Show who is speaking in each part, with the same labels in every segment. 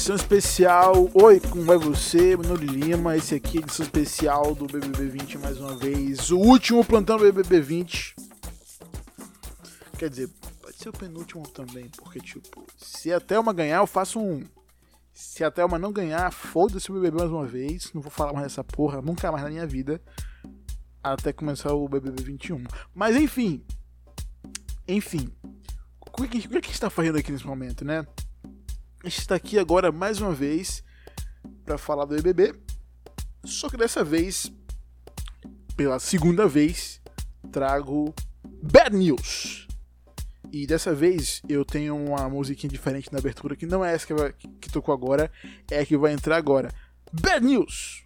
Speaker 1: edição especial. Oi, como vai você? Nome é Lima. Esse aqui é a edição especial do BBB 20 mais uma vez. O último plantão BBB 20. Quer dizer, pode ser o penúltimo também, porque, tipo, se a Thelma ganhar, eu faço um. Se a Thelma não ganhar, foda-se o BBB mais uma vez. Não vou falar mais dessa porra nunca mais na minha vida. Até começar o BBB 21. Mas enfim. Enfim. O que, o que a gente está fazendo aqui nesse momento, né? A gente está aqui agora mais uma vez para falar do BBB. Só que dessa vez, pela segunda vez, trago Bad News. E dessa vez eu tenho uma musiquinha diferente na abertura que não é essa que, vai, que tocou agora, é a que vai entrar agora. Bad News!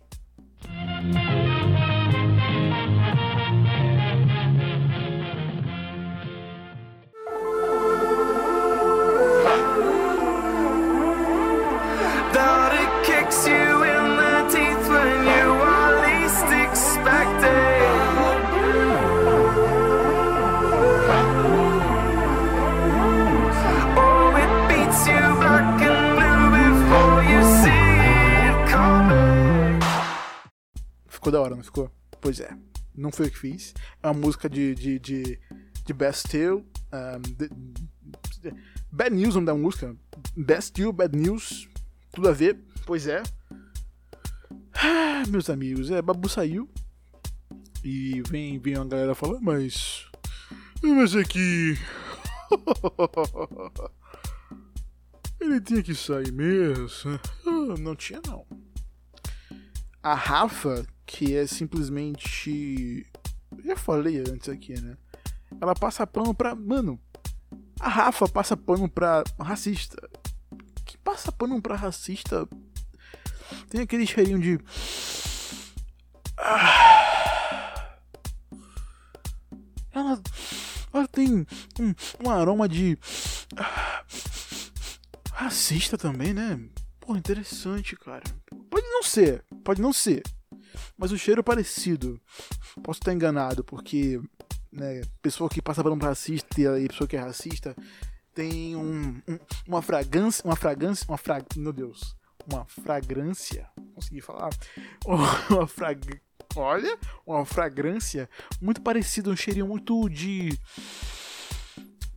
Speaker 1: Hora, não ficou? Pois é. Não foi eu que fiz. É uma música de, de, de, de Bastille. Um, de- de- Bad News, o nome da música. Bastille, Bad News. Tudo a ver. Pois é. Ah, meus amigos, é, Babu saiu. E vem, vem uma galera falando, mas. Mas aqui. Ele tinha que sair mesmo. Ah, Não tinha, não a Rafa, que é simplesmente. Já falei antes aqui, né? Ela passa pano pra. Mano, a Rafa passa pano pra racista. Que passa pano pra racista tem aquele cheirinho de. Ah. Ela, ela tem um, um aroma de. ah, Racista também, né? Pô, interessante, cara. Pode não ser, pode não ser. Mas o cheiro é parecido. Posso estar enganado, porque né, pessoa que passa por um racista e pessoa que é racista tem um, um- uma fragrância, uma fragrância, uma fra... meu Deus, uma fragrância, consegui falar, uma frag... olha, uma fragrância muito parecida, um cheirinho muito de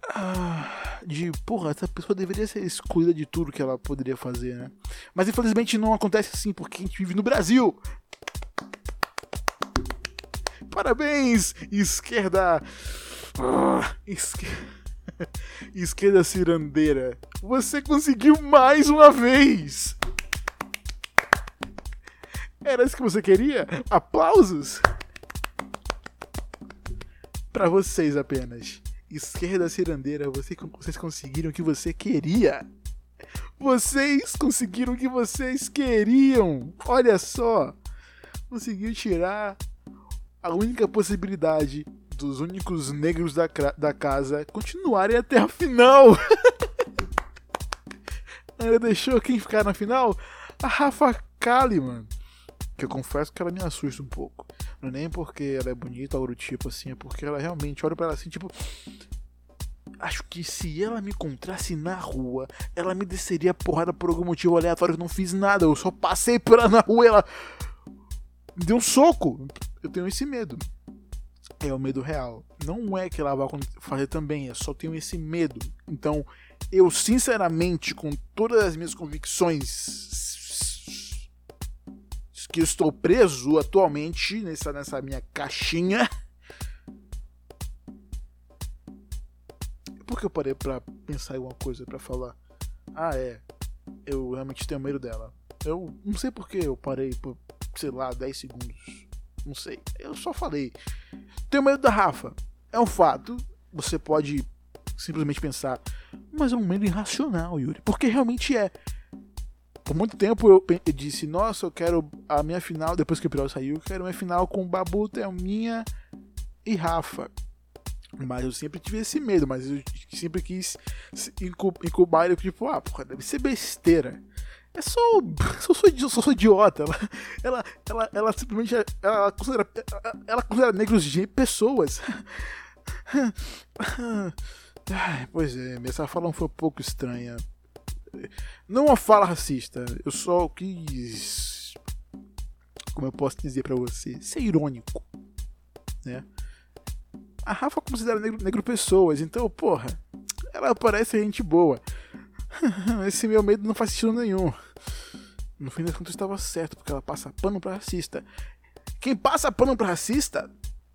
Speaker 1: ah, de porra, essa pessoa deveria ser excluída de tudo que ela poderia fazer, né? Mas infelizmente não acontece assim, porque a gente vive no Brasil. Parabéns, esquerda. Ah, esque- Esquerda cirandeira. Você conseguiu mais uma vez. Era isso que você queria? Aplausos? Pra vocês apenas. Esquerda cirandeira, você- vocês conseguiram o que você queria. Vocês conseguiram o que vocês queriam. Olha só. Conseguiu tirar a única possibilidade dos únicos negros da, da casa continuarem até a final. Ela deixou quem ficar na final? A Rafa Kalimann. Que eu confesso que ela me assusta um pouco. Não é nem porque ela é bonita ou tipo assim, é porque ela realmente olha pra ela assim, tipo. Acho que se ela me encontrasse na rua, ela me desceria porrada por algum motivo aleatório eu não fiz nada. Eu só passei por ela na rua e ela. Deu um soco. Eu tenho esse medo. É o medo real. Não é que ela vai fazer também, eu só tenho esse medo. Então, eu sinceramente, com todas as minhas convicções que estou preso atualmente nessa, nessa minha caixinha. Por que eu parei pra pensar em alguma coisa pra falar? Ah, é. Eu realmente tenho medo dela. Eu não sei por que eu parei por, sei lá, 10 segundos. Não sei. Eu só falei. Tenho medo da Rafa. É um fato. Você pode simplesmente pensar, mas é um medo irracional, Yuri. Porque realmente é. Por muito tempo eu, disse, nossa, eu quero a minha final, depois que o episódio saiu, eu quero uma final com Babu, Thelminha e Rafa. Mas eu sempre tive esse medo, mas eu sempre quis incubar ele, tipo, ah, porra, deve ser besteira. É só. Só sou, sou idiota. Ela, ela, ela, simplesmente. Ela considera, ela, considera negros de pessoas. Pois é, essa fala foi um pouco estranha. Não uma fala racista. Eu só quis. Como eu posso dizer pra você? Ser irônico. Né? A Rafa considera negro, negro pessoas, então, porra, ela parece gente boa. Esse meu medo não faz sentido nenhum. No fim das contas, estava certo, porque ela passa pano pra racista. Quem passa pano pra racista,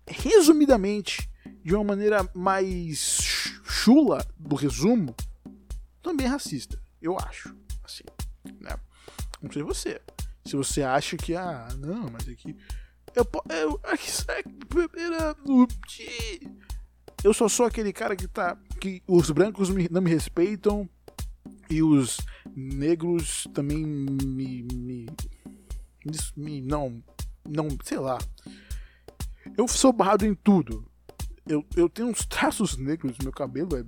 Speaker 1: resumidamente, de uma maneira mais chula do resumo, também é racista. Eu acho. Assim, né? Não sei você. Se você acha que, ah, não, mas aqui. Eu, po- eu, aqui, primeira eu só sou aquele cara que tá. que os brancos me- não me respeitam e os negros também me. me, me, não. não. sei lá. Eu sou barrado em tudo. Eu, eu tenho uns traços negros, meu cabelo é,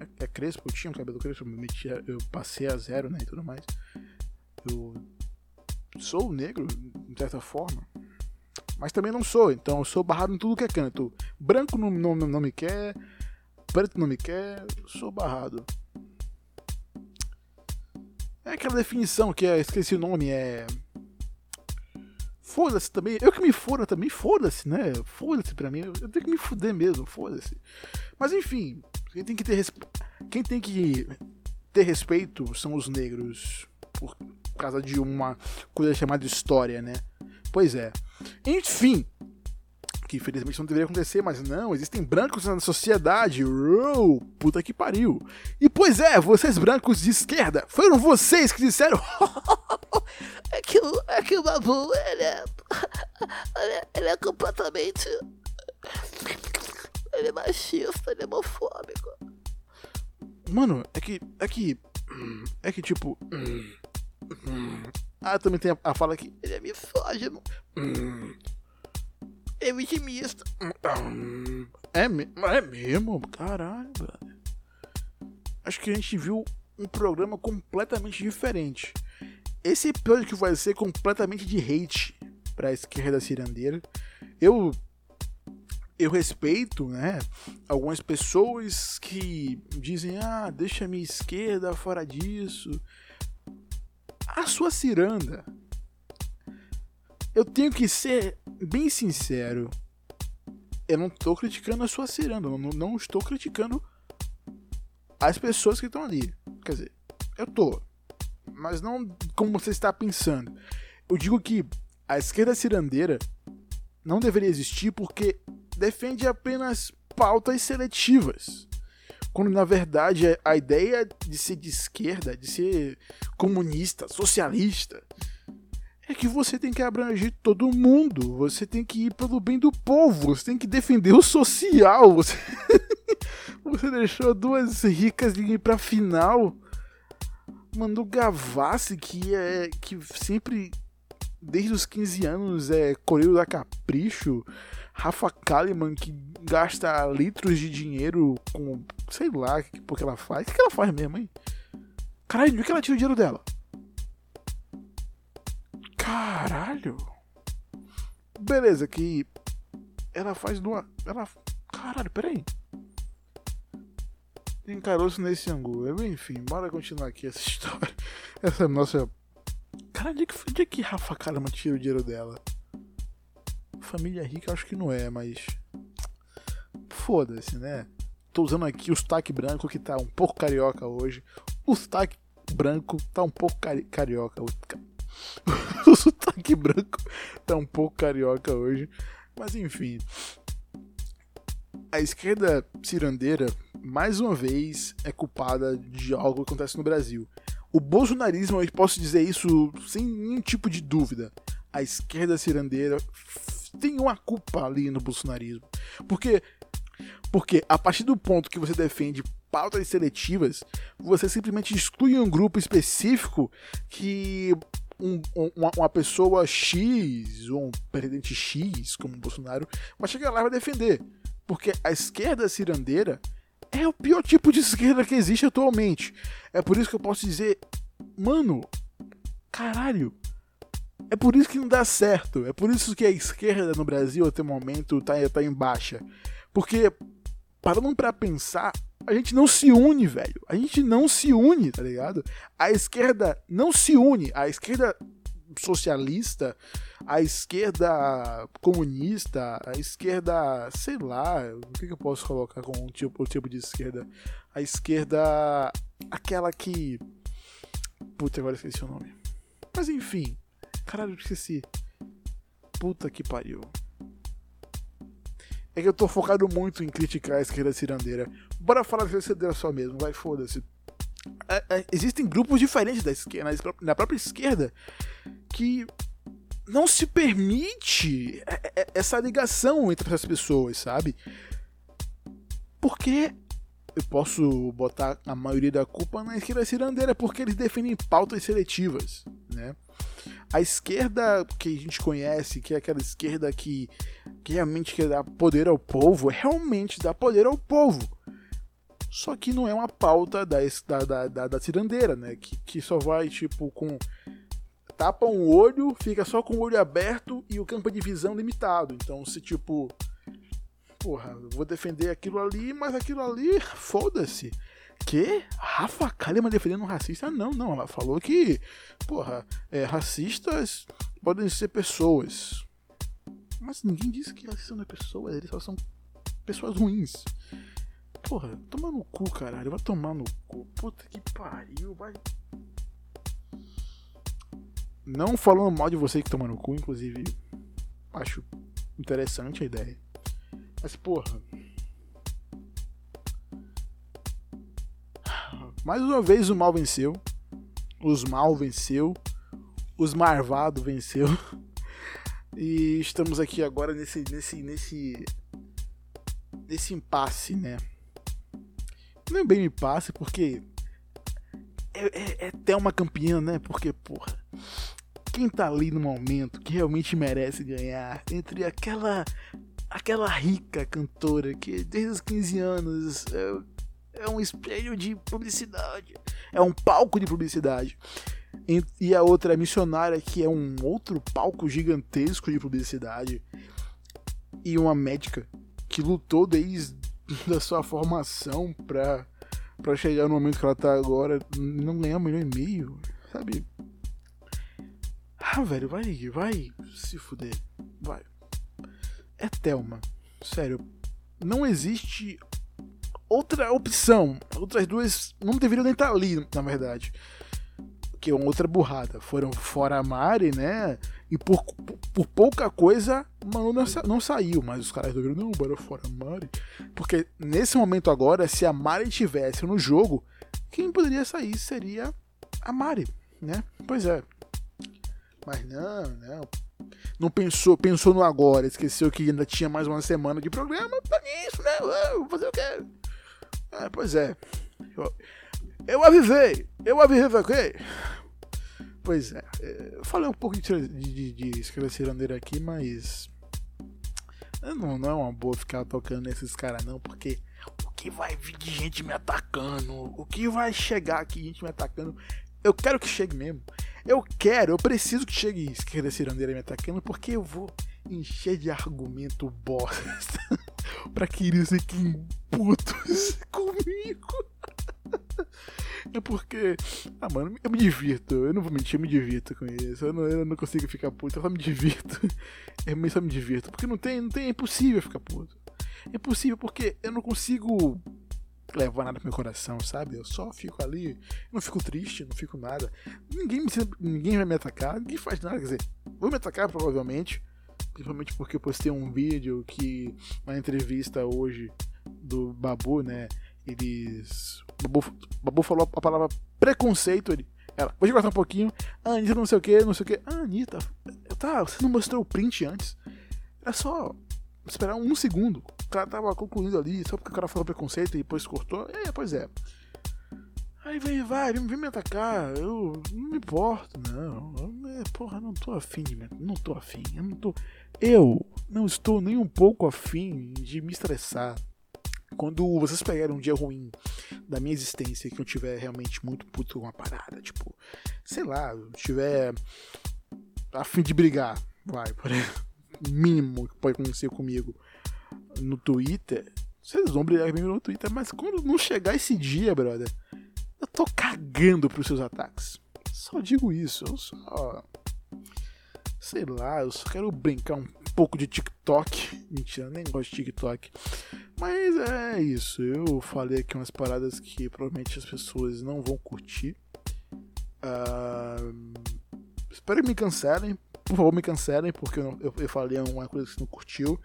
Speaker 1: é, é crespo, eu tinha um cabelo crespo, eu, eu passei a zero, né, e tudo mais. Eu sou negro, de certa forma. Mas também não sou, então eu sou barrado em tudo que é canto. Branco não, não, não me quer, preto não me quer, sou barrado. É aquela definição que é, esqueci o nome, é. Foda-se também. Eu que me foda também, foda-se, né? Foda-se pra mim. Eu tenho que me fuder mesmo, foda-se. Mas enfim, quem tem que ter quem tem que ter respeito são os negros por causa de uma coisa chamada história, né? Pois é. Enfim, que infelizmente não deveria acontecer, mas não, existem brancos na sociedade. Uou, puta que pariu. E pois é, vocês brancos de esquerda, foram vocês que disseram
Speaker 2: É que, o- é que o Babu, ele é, ele é. Ele é completamente. Ele é machista, ele é homofóbico.
Speaker 1: Mano, é que. É que. É que tipo. Ah, também tem a, a fala aqui.
Speaker 2: Ele é misógino. É vitimista.
Speaker 1: É, é mesmo? Caralho, brother. Acho que a gente viu um programa completamente diferente. Esse episódio vai ser completamente de hate pra esquerda cirandeira. Eu. Eu respeito, né? Algumas pessoas que dizem, ah, deixa a minha esquerda fora disso. A sua ciranda. Eu tenho que ser bem sincero eu não estou criticando a sua ciranda, não, não estou criticando as pessoas que estão ali. Quer dizer, eu tô. Mas não como você está pensando. Eu digo que a esquerda cirandeira não deveria existir porque defende apenas pautas seletivas. Quando na verdade a ideia de ser de esquerda, de ser comunista, socialista, é que você tem que abranger todo mundo. Você tem que ir pelo bem do povo. Você tem que defender o social. Você, você deixou duas ricas de ir pra final. Mano, o Gavassi, que é. que sempre. Desde os 15 anos é Coreiro da Capricho. Rafa Kalimann, que gasta litros de dinheiro com. sei lá, que porque ela faz. O que ela faz mesmo, hein? Caralho, onde que ela tira o dinheiro dela? Caralho. Beleza, que ela faz numa. Ela. Caralho, peraí. Caroço nesse angu. Eu, Enfim, bora continuar aqui essa história. Essa nossa. Caralho, onde é que, onde é que Rafa Kalimann tira o dinheiro dela? Família rica, acho que não é, mas. Foda-se, né? Tô usando aqui o sotaque branco que tá um pouco carioca hoje. O sotaque branco tá um pouco cari carioca sotaque branco tá um pouco carioca hoje. Mas enfim. A esquerda cirandeira, mais uma vez, é culpada de algo que acontece no Brasil. O bolsonarismo, eu posso dizer isso sem nenhum tipo de dúvida. A esquerda cirandeira tem uma culpa ali no bolsonarismo. Porque, porque a partir do ponto que você defende pautas seletivas, você simplesmente exclui um grupo específico que um- um- uma, uma pessoa X, ou um presidente X, como Bolsonaro, vai chegar lá e vai defender. Porque a esquerda cirandeira é o pior tipo de esquerda que existe atualmente. É por isso que eu posso dizer, mano, caralho, é por isso que não dá certo. É por isso que a esquerda no Brasil até o momento tá, tá em baixa. Porque, parando pra pensar, A gente não se une, velho. A gente não se une, tá ligado? A esquerda não se une. A esquerda socialista, a esquerda comunista, a esquerda, sei lá, o que, que eu posso colocar como um tipo, tipo de esquerda? A esquerda, aquela que. Puta, agora esqueci o nome. Mas enfim, caralho, esqueci. Puta que pariu. É que eu tô focado muito em criticar a esquerda cirandeira. Bora falar esquerda cirandeira só mesmo, vai, foda-se. É, é, existem grupos diferentes da esquerda, na, própria esquerda, que não se permite é, essa ligação entre essas pessoas, sabe? Porque eu posso botar a maioria da culpa na esquerda cirandeira, porque eles defendem pautas seletivas, né? A esquerda que a gente conhece, que é aquela esquerda que, que realmente quer dar poder ao povo, realmente dá poder ao povo. Só que não é uma pauta da, da, da, da cirandeira, né? Que, que só vai, tipo, com. Tapa um olho, fica só com o olho aberto e o campo de visão limitado. Então, se tipo. Porra, vou defender aquilo ali, mas aquilo ali, foda-se. Que? Rafa Kalimann defendendo um racista? Não, não. Ela falou que, porra, é, racistas podem ser pessoas. Mas ninguém disse que racistas não é pessoas, eles só são pessoas ruins. Porra, toma no cu, caralho. Vai tomar no cu. Puta que pariu, vai. Não falando mal de você que toma no cu, inclusive. Acho interessante a ideia. Mas, porra. Mais uma vez o mal venceu. Os mal venceu. Os marvado venceu. E estamos aqui agora nesse nesse nesse nesse impasse, né? É bem impasse porque é, é, é até uma campeã, né? Porque, porra, quem tá ali no momento que realmente merece ganhar entre aquela aquela rica cantora que desde os 15 anos é, é um espelho de publicidade, é um palco de publicidade. E- a outra missionária, que é um outro palco gigantesco de publicidade. E uma médica que lutou desde a sua formação pra, pra chegar no momento que ela tá agora, não ganhar um milhão e meio, sabe? Ah, velho, vai, vai se fuder. Vai. É Thelma. Sério. Não existe outra opção. Outras duas não deveriam nem estar ali, na verdade. Que é outra burrada. Foram fora a Mari, né? E por, por, pouca coisa, Manu não, sa- não saiu. Mas os caras deveriam, não, bora fora a Mari. Porque nesse momento agora, se a Mari estivesse no jogo, quem poderia sair seria a Mari, né? Pois é. Mas não, não. Não pensou, pensou no agora, esqueceu que ainda tinha mais uma semana de programa, tá nisso, né? Vou fazer o quê? Ah, pois é. Eu, eu avisei, eu avisei, ok? Pois é. é, Eu falei um pouco de, de, de aqui, mas. Não, não é uma boa ficar tocando nesses caras, não, porque o que vai vir de gente me atacando, o que vai chegar aqui gente me atacando, eu quero que chegue mesmo. Eu quero, eu preciso que chegue esquerda cirandeira me atacando, porque eu vou encher de argumento bosta pra que eles fiquem putos comigo. É porque, ah, mano, eu me divirto. Eu não vou mentir, eu me divirto com isso. Eu não, eu não consigo ficar puto, eu só me divirto. Eu só me divirto. Porque não tem, não tem, é impossível ficar puto. É impossível porque eu não consigo levar nada pro meu coração, sabe? Eu só fico ali, não fico triste, não fico nada. Ninguém, me, ninguém vai me atacar, ninguém faz nada, quer dizer, vou me atacar provavelmente, principalmente porque eu postei um vídeo que, na entrevista hoje do Babu, né, eles... Babu, Babu falou a palavra preconceito, ele... Ela, vou te cortar um pouquinho, a Anitta não sei o que, não sei o que. Ah, Anitta, tá, você não mostrou o print antes? Era só esperar um segundo. O cara tava concluindo ali, só porque o cara falou preconceito e depois cortou. É, pois é. Aí vem, vai, vem, vem me atacar. Eu não me importo, não. Eu, é, porra, não tô afim de me. Não tô afim. Eu não tô. Eu não estou nem um pouco afim de me estressar. Quando vocês pegarem um dia ruim da minha existência, que eu tiver realmente muito puto com uma parada, tipo, sei lá, eu tiver afim de brigar, vai, por exemplo mínimo que pode acontecer comigo no Twitter, Vocês vão brigar comigo no Twitter, mas quando não chegar esse dia, brother, eu tô cagando pros seus ataques. Só digo isso, eu só. Sei lá, eu só quero brincar um pouco de TikTok. Mentira, nem gosto de TikTok. Mas é isso, eu falei aqui umas paradas que provavelmente as pessoas não vão curtir. Ah, espero que me cancelem. Por favor, me cancelem, porque eu, eu, eu falei uma coisa que você não curtiu.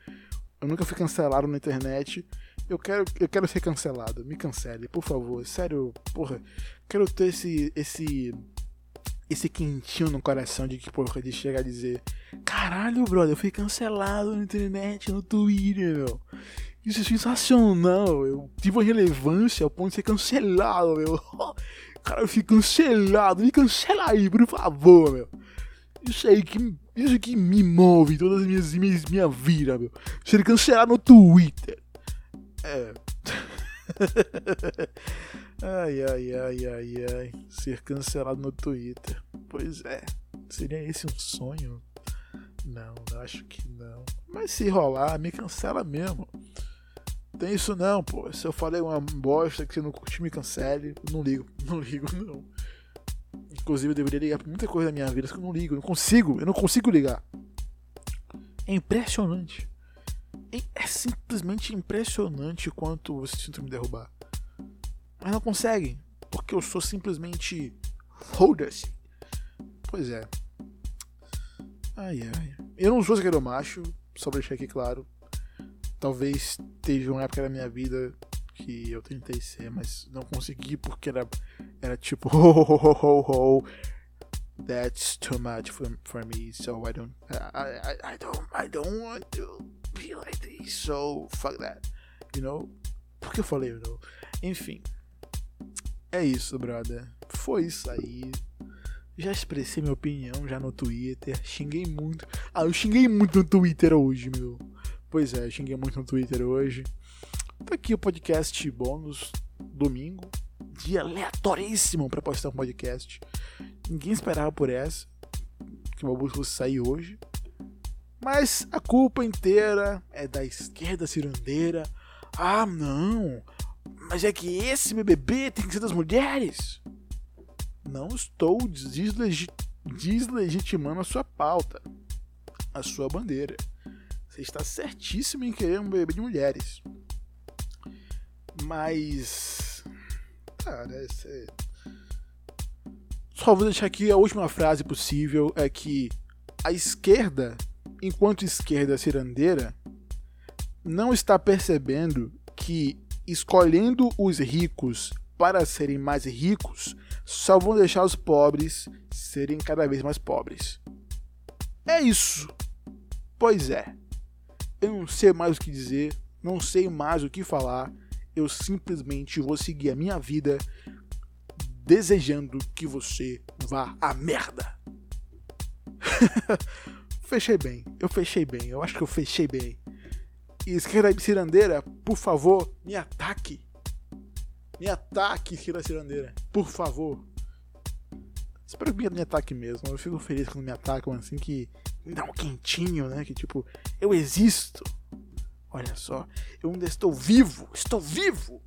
Speaker 1: Eu nunca fui cancelado na internet. Eu quero, eu quero ser cancelado. Me cancele, por favor. Sério, porra. Quero ter esse. esse. Esse quentinho no coração de que, porra, de chegar a dizer: Caralho, brother, eu fui cancelado na internet, no Twitter, meu. Isso é sensacional. Eu tive uma relevância ao ponto de ser cancelado, meu. Cara, eu fui cancelado. Me cancela aí, por favor, meu. Isso aí que. Isso que me move todas as minhas, minhas minha vida, meu. Ser cancelado no Twitter. É. ai, ai, ai, ai, ai. Ser cancelado no Twitter. Pois é. Seria esse um sonho? Não, acho que não. Mas se rolar, me cancela mesmo. Tem isso não, pô. Se eu falei uma bosta que você não curte, me cancele. Não ligo, não ligo, não. Inclusive, eu deveria ligar pra muita coisa na minha vida, que eu não ligo, eu não consigo, eu não consigo ligar. É impressionante. É, simplesmente impressionante quanto você tenta me derrubar. Mas não consegue, porque eu sou simplesmente. Foda-se. Pois é. Ai ai. Eu não sou zagueiro macho, só pra deixar aqui claro. Talvez teve uma época da minha vida que eu tentei ser, mas não consegui porque era, era tipo ho. That's too much for, for me, so I don't I, I, I don't I don't want to be like this, so fuck that. You know? Por que eu falei, you know? Enfim. É isso, brother. Foi isso aí. Já expressei minha opinião já no Twitter. Xinguei muito. Ah, eu xinguei muito no Twitter hoje, meu. Pois é, xinguei muito no Twitter hoje. Tá aqui o podcast bônus, domingo. Dia aleatoríssimo pra postar um podcast. Ninguém esperava por essa. Que o Babu fosse sair hoje. Mas a culpa inteira é da esquerda cirandeira. Ah, não! Mas é que esse BBB tem que ser das mulheres. Não estou deslegi deslegitimando a sua pauta, a sua bandeira. Você está certíssimo em querer um BBB de mulheres. Mas. Cara, esse... Só vou deixar aqui a última frase possível: é que a esquerda, enquanto esquerda cirandeira, não está percebendo que escolhendo os ricos para serem mais ricos só vão deixar os pobres serem cada vez mais pobres. É isso. Pois é. Eu não sei mais o que dizer, não sei mais o que falar. Eu simplesmente vou seguir a minha vida desejando que você vá à merda. fechei bem, eu fechei bem, eu acho que eu fechei bem. Esquerda cirandeira, por favor, me ataque. Me ataque, esquerda cirandeira, por favor. Espero que me ataque mesmo. Eu fico feliz quando me atacam assim que me dá um quentinho, né? Que tipo, eu existo. Olha só, eu ainda estou vivo, estou vivo.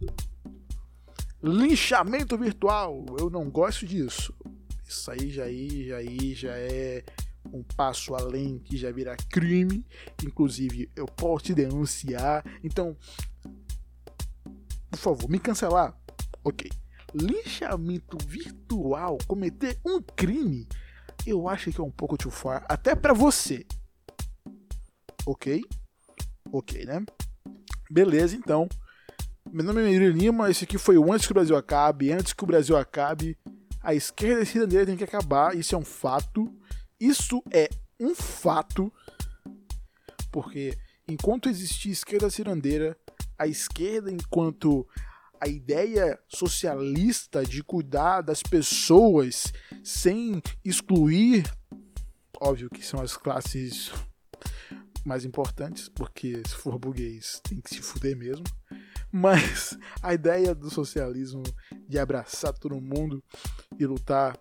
Speaker 1: Linchamento virtual, eu não gosto disso. Isso aí já aí, já aí já é um passo além que já vira crime. Inclusive, eu posso te denunciar. Então, por favor, me cancelar. Ok. Linchamento virtual, cometer um crime, eu acho que é um pouco too far, até para você. Ok? Ok, né? Beleza, então. Meu nome é Miro Lima, esse aqui foi o Antes que o Brasil Acabe. Antes que o Brasil acabe, a esquerda cirandeira tem que acabar, isso é um fato. Isso é um fato, porque enquanto existir esquerda cirandeira, a esquerda, enquanto a ideia socialista de cuidar das pessoas sem excluir, óbvio que são as classes mais importantes, porque se for burguês tem que se fuder mesmo. Mas a ideia do socialismo de abraçar todo mundo e lutar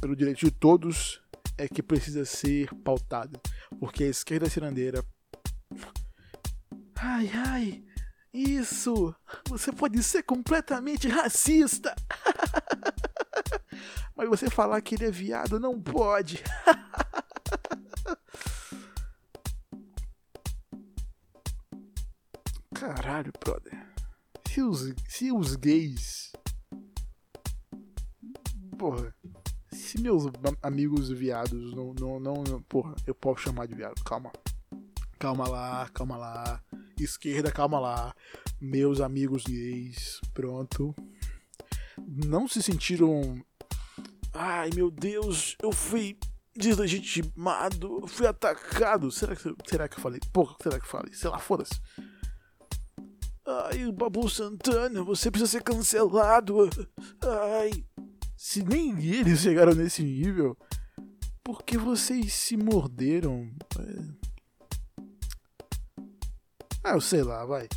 Speaker 1: pelo direito de todos é que precisa ser pautada. Porque a esquerda cirandeira. Ai, ai. Isso! Você pode ser completamente racista! Mas você falar que ele é viado não pode! Caralho, brother. Se os, se os gays. Porra. Se meus am- amigos viados não, não, não, não- Porra, eu posso chamar de viado. Calma. Calma lá, calma lá. Esquerda, calma lá. Meus amigos gays. Pronto. Não se sentiram. Ai meu Deus, eu fui deslegitimado, fui atacado. Será que, será que eu falei? Porra, será que eu falei? Sei lá, foda-se. Ai, Babu Santana, você precisa ser cancelado. Ai, se nem eles chegaram nesse nível, por que vocês se morderam? É... Ah, eu sei lá, vai.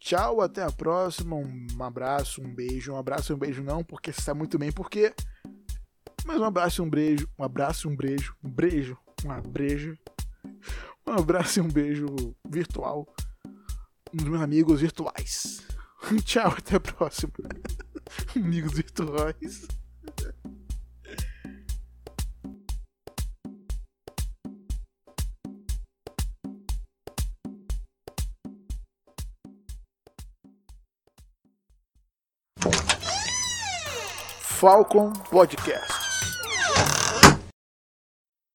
Speaker 1: Tchau, até a próxima. Um abraço, um beijo. Um abraço um beijo não, porque sabe muito bem por quê. Mas um abraço um beijo. Um abraço um beijo. Um beijo. Um abrejo. Um abraço e um beijo virtual dos meus amigos virtuais. Tchau, até a próxima. amigos virtuais. Falcon Podcast.